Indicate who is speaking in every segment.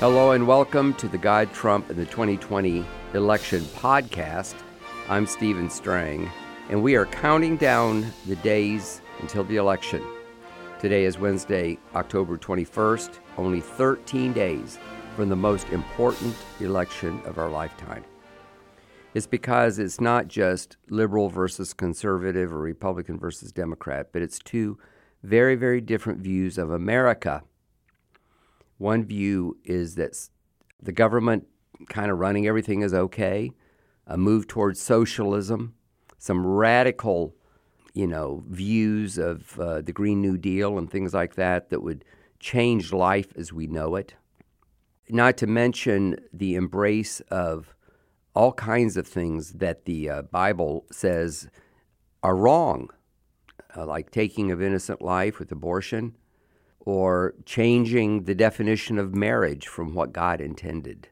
Speaker 1: Hello and welcome to the God, Trump and the 2020 election podcast. I'm Stephen Strang, and we are counting down the days until the election. Today is Wednesday, October 21st, only 13 days from the most important election of our lifetime. It's because it's not just liberal versus conservative or Republican versus Democrat, but it's two very, very different views of America. One view is that the government kind of running everything is okay, a move towards socialism, some radical, you know, views of uh, the Green New Deal and things like that that would change life as we know it. Not to mention the embrace of all kinds of things that the uh, Bible says are wrong, uh, like taking of innocent life with abortion, or changing the definition of marriage from what God intended.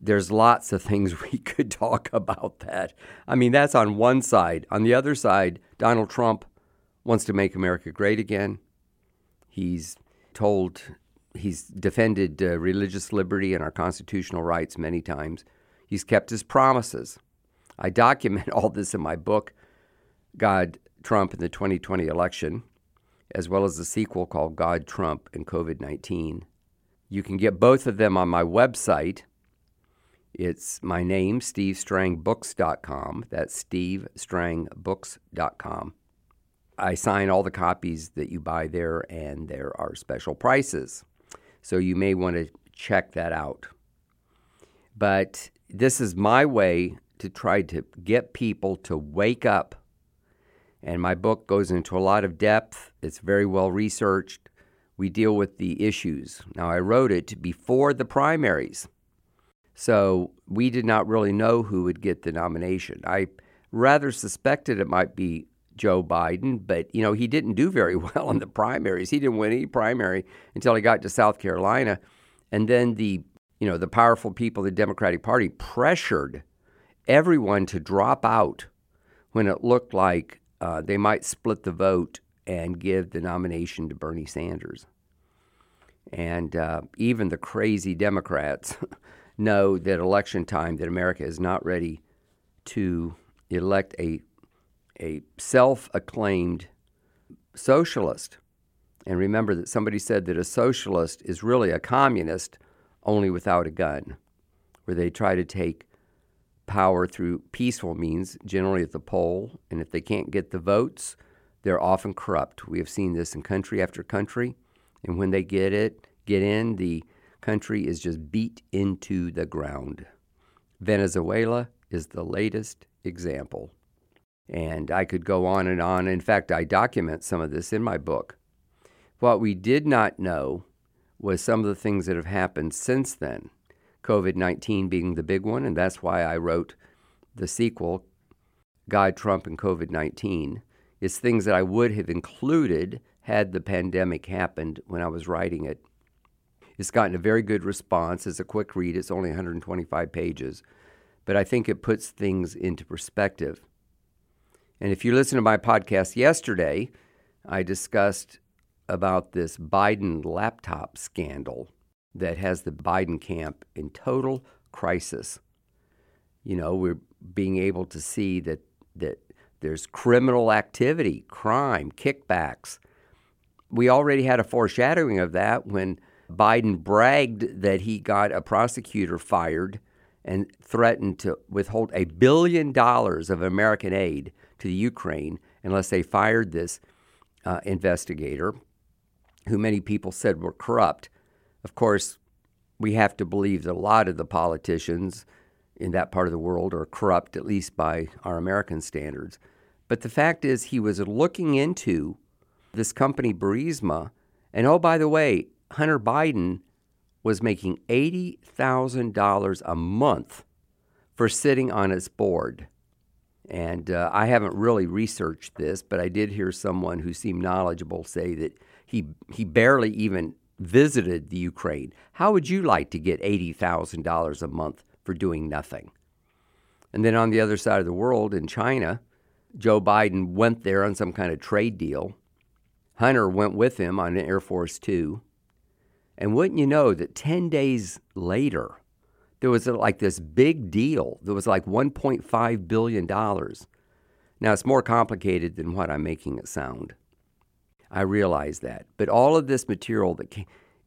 Speaker 1: There's lots of things we could talk about that. I mean, that's on one side. On the other side, Donald Trump wants to make America great again. He's told, he's defended uh, religious liberty and our constitutional rights many times. He's kept his promises. I document all this in my book, God, Trump, and the 2020 Election as well as the sequel called God, Trump, and COVID 19. You can get both of them on my website. It's my name, stevestrangbooks.com. That's stevestrangbooks.com. I sign all the copies that you buy there, and there are special prices. So you may want to check that out. But this is my way to try to get people to wake up and my book goes into a lot of depth. It's very well researched. We deal with the issues. Now, I wrote it before the primaries. So we did not really know who would get the nomination. I rather suspected it might be Joe Biden, but you know, he didn't do very well in the primaries. He didn't win any primary until he got to South Carolina. And then the you know, the powerful people of the Democratic Party pressured everyone to drop out when it looked like uh, they might split the vote and give the nomination to Bernie Sanders. And uh, even the crazy Democrats know that election time that America is not ready to elect a a self-acclaimed socialist. And remember that somebody said that a socialist is really a communist only without a gun, where they try to take power through peaceful means, generally at the poll. And if they can't get the votes, they're often corrupt. We have seen this in country after country. And when they get it, get in, the country is just beat into the ground. Venezuela is the latest example. And I could go on and on. In fact, I document some of this in my book. What we did not know was some of the things that have happened since then. COVID 19 being the big one, and that's why I wrote the sequel, God, Trump, and COVID 19. It's things that I would have included had the pandemic happened when I was writing it. It's gotten a very good response. It's a quick read, it's only 125 pages, but I think it puts things into perspective. And if you listen to my podcast yesterday, I discussed about this Biden laptop scandal that has the Biden camp in total crisis. You know, we're being able to see that that there's criminal activity, crime, kickbacks. We already had a foreshadowing of that when Biden bragged that he got a prosecutor fired and threatened to withhold a billion dollars of American aid to the Ukraine unless they fired this uh, investigator, who many people said were corrupt. Of course, we have to believe that a lot of the politicians in that part of the world are corrupt, at least by our American standards. But the fact is, he was looking into this company, Burisma, and oh, by the way, Hunter Biden was making $80,000 a month for sitting on its board. And uh, I haven't really researched this, but I did hear someone who seemed knowledgeable say that he, he barely even visited the Ukraine, how would you like to get $80,000 a month for doing nothing? And then on the other side of the world, in China, Joe Biden went there on some kind of trade deal. Hunter went with him on Air Force Two. And wouldn't you know that 10 days later, there was like this big deal. that was like $1.5 billion. Now, it's more complicated than what I'm making it sound. I realize that. But all of this material that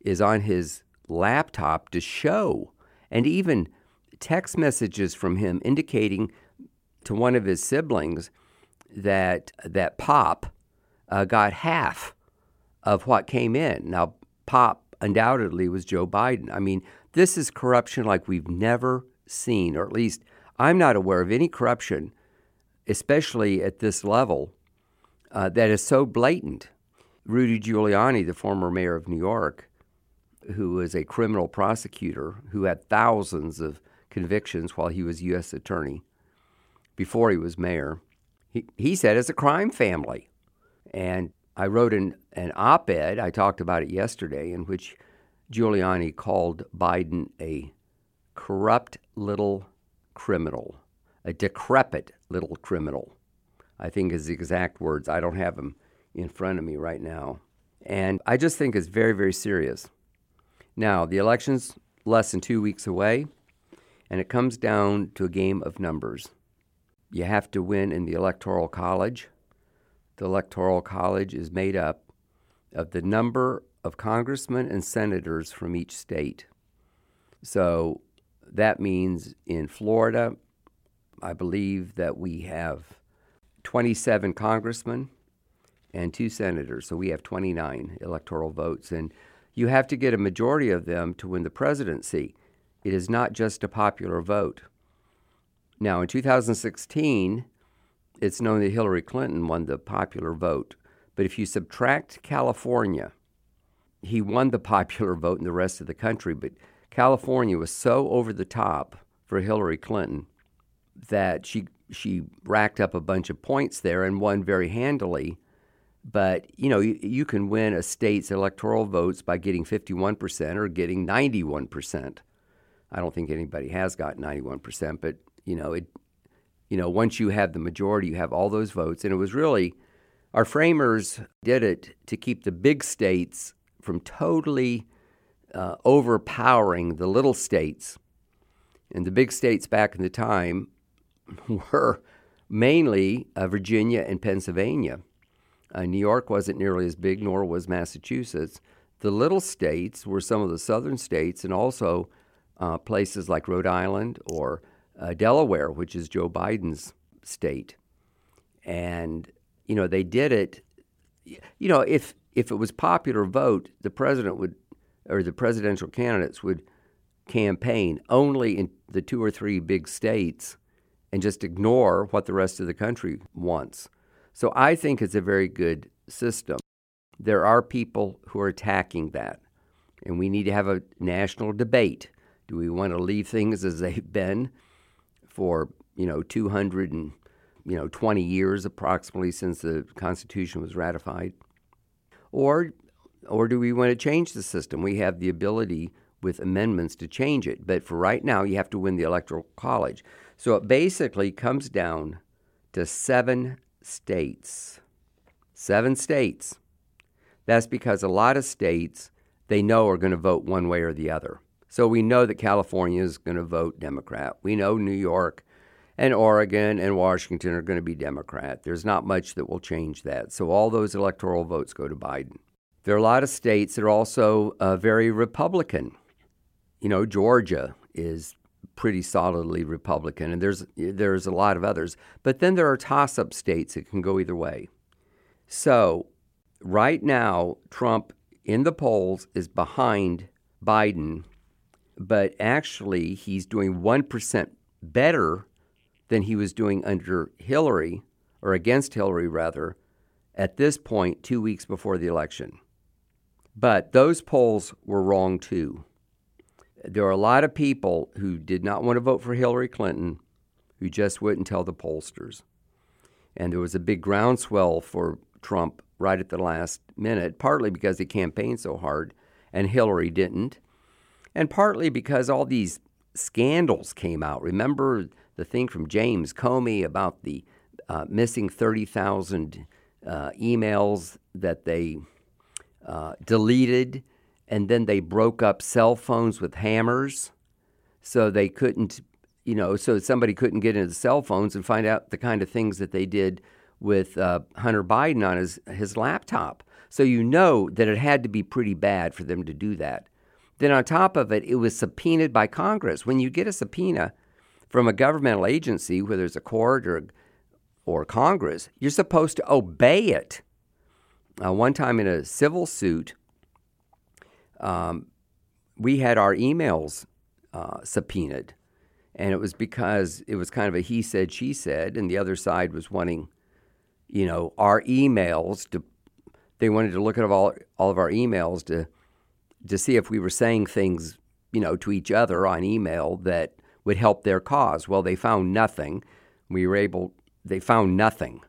Speaker 1: is on his laptop to show, and even text messages from him indicating to one of his siblings that that Pop uh, got half of what came in. Now, Pop undoubtedly was Joe Biden. I mean, this is corruption like we've never seen, or at least I'm not aware of any corruption, especially at this level, uh, that is so blatant. Rudy Giuliani, the former mayor of New York, who was a criminal prosecutor who had thousands of convictions while he was U.S. attorney before he was mayor, he, he said it's a crime family. And I wrote an, an op ed, I talked about it yesterday, in which Giuliani called Biden a corrupt little criminal, a decrepit little criminal. I think is the exact words. I don't have them in front of me right now. And I just think it's very, very serious. Now, the election's less than two weeks away, and it comes down to a game of numbers. You have to win in the Electoral College. The Electoral College is made up of the number of congressmen and senators from each state. So that means in Florida, I believe that we have 27 congressmen and two senators. So we have 29 electoral votes. And you have to get a majority of them to win the presidency. It is not just a popular vote. Now, in 2016, it's known that Hillary Clinton won the popular vote. But if you subtract California, he won the popular vote in the rest of the country. But California was so over the top for Hillary Clinton that she she racked up a bunch of points there and won very handily. But you know, you, you can win a state's electoral votes by getting 51% or getting 91%. I don't think anybody has got 91%, but you know, it you know, once you have the majority, you have all those votes and it was really our framers did it to keep the big states from totally uh, overpowering the little states. And the big states back in the time were mainly uh, Virginia and Pennsylvania. Uh, New York wasn't nearly as big, nor was Massachusetts. The little states were some of the southern states, and also uh, places like Rhode Island or uh, Delaware, which is Joe Biden's state. And, you know, they did it. You know, if, if it was popular vote, the president would, or the presidential candidates would campaign only in the two or three big states and just ignore what the rest of the country wants. So I think it's a very good system. There are people who are attacking that, and we need to have a national debate. Do we want to leave things as they've been for, you know, 200 and, you know, 20 years approximately since the Constitution was ratified? Or or do we want to change the system? We have the ability with amendments to change it, but for right now you have to win the electoral college. So it basically comes down to seven states. Seven states. That's because a lot of states they know are going to vote one way or the other. So we know that California is going to vote Democrat. We know New York and Oregon and Washington are going to be Democrat. There's not much that will change that. So all those electoral votes go to Biden. There are a lot of states that are also uh, very Republican. You know, Georgia is pretty solidly Republican, and there's there's a lot of others. But then there are toss-up states that can go either way. So right now, Trump in the polls is behind Biden, but actually he's doing one percent better than he was doing under Hillary or against Hillary rather at this point two weeks before the election. But those polls were wrong too there are a lot of people who did not want to vote for Hillary Clinton who just wouldn't tell the pollsters. And there was a big groundswell for Trump right at the last minute, partly because he campaigned so hard and Hillary didn't, and partly because all these scandals came out. Remember the thing from James Comey about the uh, missing 30,000 uh, emails that they uh, deleted and then they broke up cell phones with hammers so they couldn't, you know, so somebody couldn't get into the cell phones and find out the kind of things that they did with uh, Hunter Biden on his, his laptop. So you know that it had to be pretty bad for them to do that. Then on top of it, it was subpoenaed by Congress. When you get a subpoena from a governmental agency, whether it's a court or or Congress, you're supposed to obey it. Uh, one time in a civil suit, um, we had our emails uh, subpoenaed, and it was because it was kind of a he said, she said, and the other side was wanting, you know, our emails to. They wanted to look at all all of our emails to to see if we were saying things, you know, to each other on email that would help their cause. Well, they found nothing. We were able they found nothing.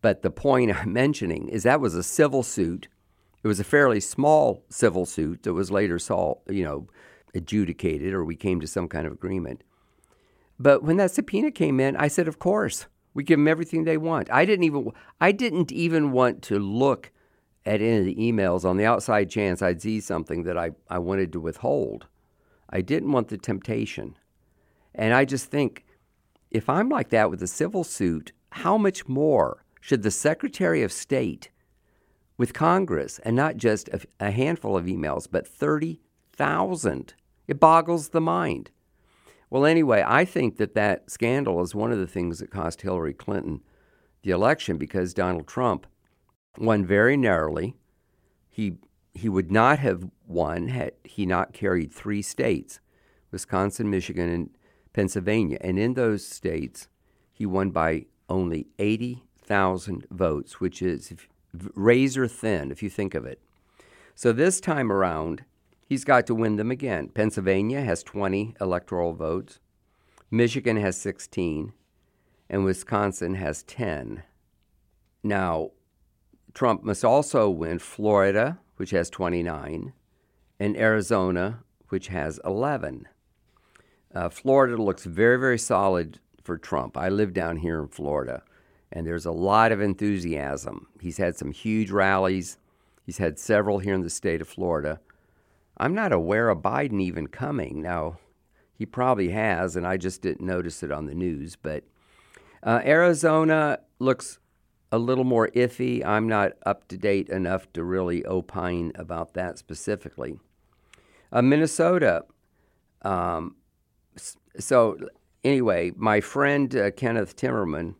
Speaker 1: But the point I'm mentioning is that was a civil suit. It was a fairly small civil suit that was later saw, you know, adjudicated or we came to some kind of agreement. But when that subpoena came in, I said, "Of course, we give them everything they want." I didn't even I didn't even want to look at any of the emails on the outside chance I'd see something that I, I wanted to withhold. I didn't want the temptation. And I just think if I'm like that with a civil suit, how much more should the Secretary of State with Congress and not just a, a handful of emails, but 30,000? It boggles the mind. Well, anyway, I think that that scandal is one of the things that cost Hillary Clinton the election because Donald Trump won very narrowly. He he would not have won had he not carried three states, Wisconsin, Michigan, and Pennsylvania. And in those states, he won by only 80,000 votes, which is razor thin if you think of it. So this time around, he's got to win them again. Pennsylvania has 20 electoral votes, Michigan has 16, and Wisconsin has 10. Now, Trump must also win Florida, which has 29, and Arizona, which has 11. Uh, Florida looks very, very solid for Trump. I live down here in Florida, and there's a lot of enthusiasm. He's had some huge rallies. He's had several here in the state of Florida. I'm not aware of Biden even coming. Now, he probably has, and I just didn't notice it on the news. But uh, Arizona looks a little more iffy. I'm not up to date enough to really opine about that specifically. Uh, Minnesota, um, so, anyway, my friend uh, Kenneth Timmerman,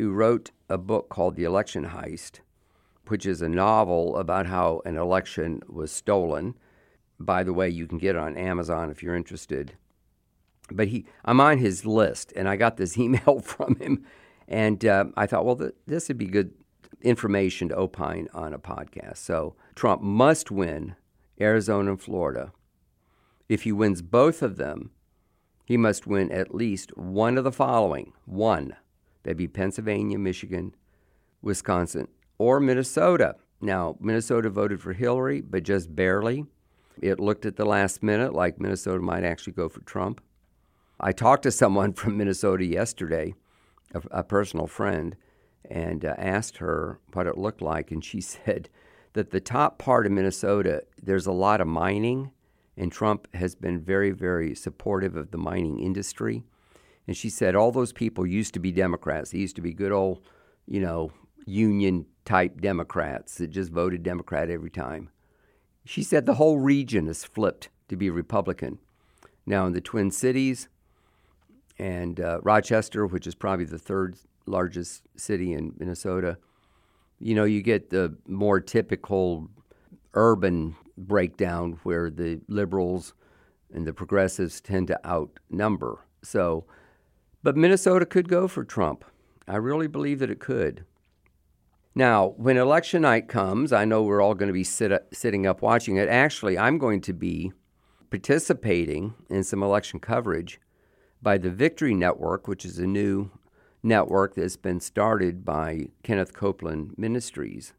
Speaker 1: who wrote a book called The Election Heist, which is a novel about how an election was stolen. By the way, you can get it on Amazon if you're interested. But he, I'm on his list, and I got this email from him, and uh, I thought, well, th- this would be good information to opine on a podcast. So Trump must win Arizona and Florida. If he wins both of them, he must win at least one of the following one. That'd be Pennsylvania, Michigan, Wisconsin, or Minnesota. Now, Minnesota voted for Hillary, but just barely. It looked at the last minute like Minnesota might actually go for Trump. I talked to someone from Minnesota yesterday, a, a personal friend, and uh, asked her what it looked like. And she said that the top part of Minnesota, there's a lot of mining and Trump has been very, very supportive of the mining industry. And she said all those people used to be Democrats. They used to be good old, you know, union type Democrats that just voted Democrat every time. She said the whole region has flipped to be Republican. Now, in the Twin Cities and uh, Rochester, which is probably the third largest city in Minnesota, you know, you get the more typical urban breakdown where the liberals and the progressives tend to outnumber. So, but Minnesota could go for Trump. I really believe that it could. Now, when election night comes, I know we're all going to be sit up, sitting up watching it. Actually, I'm going to be participating in some election coverage by the Victory Network, which is a new network that's been started by Kenneth Copeland Ministries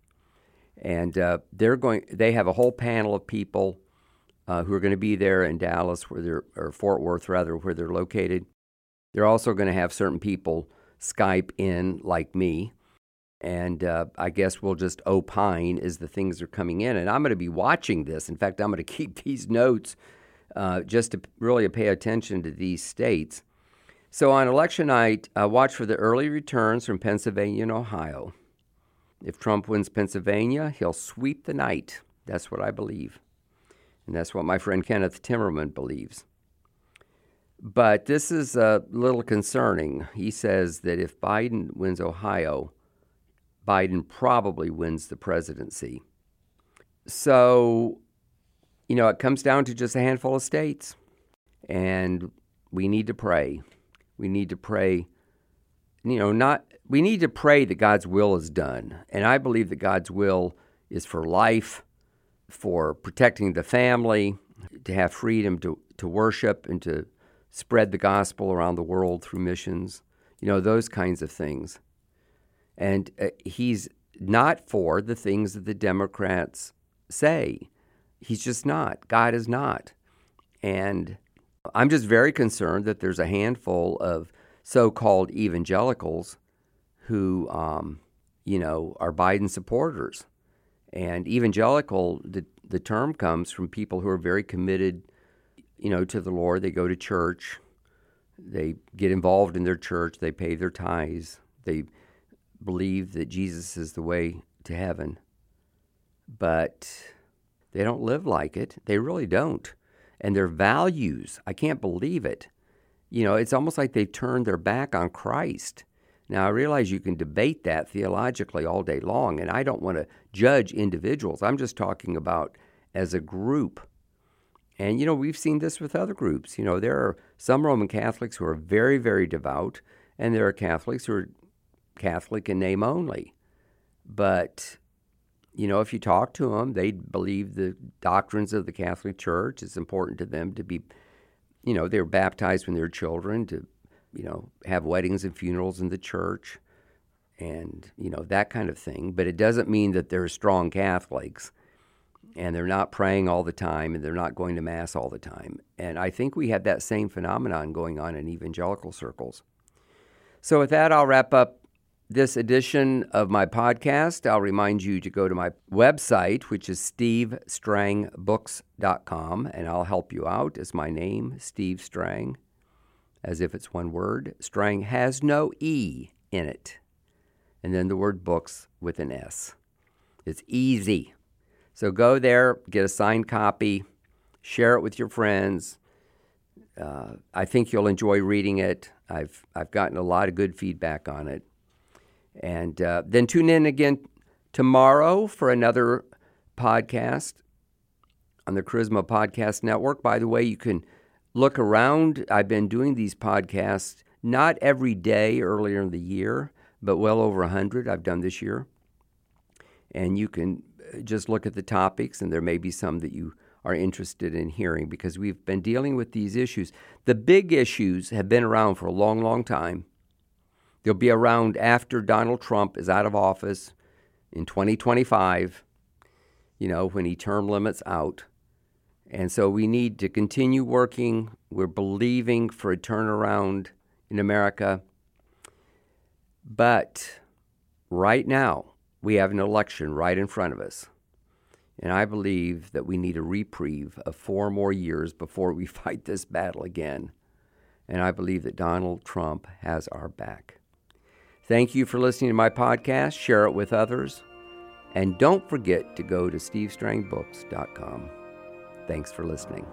Speaker 1: and uh, they're going. They have a whole panel of people uh, who are going to be there in Dallas, where they're or Fort Worth rather, where they're located. They're also going to have certain people Skype in, like me, And uh, I guess we'll just opine as the things are coming in. And I'm going to be watching this. In fact, I'm going to keep these notes uh, just to really pay attention to these states. So on election night, uh, watch for the early returns from Pennsylvania and Ohio. If Trump wins Pennsylvania, he'll sweep the night. That's what I believe. And that's what my friend Kenneth Timmerman believes. But this is a little concerning. He says that if Biden wins Ohio, Biden probably wins the presidency. So, you know, it comes down to just a handful of states. And we need to pray. We need to pray, you know, not, we need to pray that God's will is done. And I believe that God's will is for life, for protecting the family, to have freedom to, to worship and to spread the gospel around the world through missions, you know, those kinds of things. And uh, he's not for the things that the Democrats say. He's just not. God is not. And I'm just very concerned that there's a handful of so called evangelicals who, um, you know, are Biden supporters. And evangelical, the, the term comes from people who are very committed you know, to the Lord. They go to church. They get involved in their church. They pay their tithes. They believe that Jesus is the way to heaven. But they don't live like it. They really don't. And their values, I can't believe it. You know, it's almost like they've turned their back on Christ. Now, I realize you can debate that theologically all day long, and I don't want to judge individuals. I'm just talking about as a group and, you know, we've seen this with other groups. You know, there are some Roman Catholics who are very, very devout, and there are Catholics who are Catholic in name only. But, you know, if you talk to them, they believe the doctrines of the Catholic Church. It's important to them to be, you know, they're baptized when they're children, to, you know, have weddings and funerals in the church and, you know, that kind of thing. But it doesn't mean that they're strong Catholics and they're not praying all the time and they're not going to Mass all the time. And I think we have that same phenomenon going on in evangelical circles. So, with that, I'll wrap up this edition of my podcast. I'll remind you to go to my website, which is stevestrangbooks.com, and I'll help you out. It's my name, Steve Strang, as if it's one word. Strang has no E in it, and then the word books with an S. It's easy. So go there, get a signed copy, share it with your friends. Uh, I think you'll enjoy reading it. I've I've gotten a lot of good feedback on it, and uh, then tune in again tomorrow for another podcast on the Charisma Podcast Network. By the way, you can look around. I've been doing these podcasts not every day earlier in the year, but well over a hundred I've done this year, and you can just look at the topics, and there may be some that you are interested in hearing because we've been dealing with these issues. The big issues have been around for a long, long time. They'll be around after Donald Trump is out of office in 2025, you know, when he term limits out. And so we need to continue working. We're believing for a turnaround in America. But right now, we have an election right in front of us. And I believe that we need a reprieve of four more years before we fight this battle again. And I believe that Donald Trump has our back. Thank you for listening to my podcast. Share it with others. And don't forget to go to stevestrangbooks.com. Thanks for listening.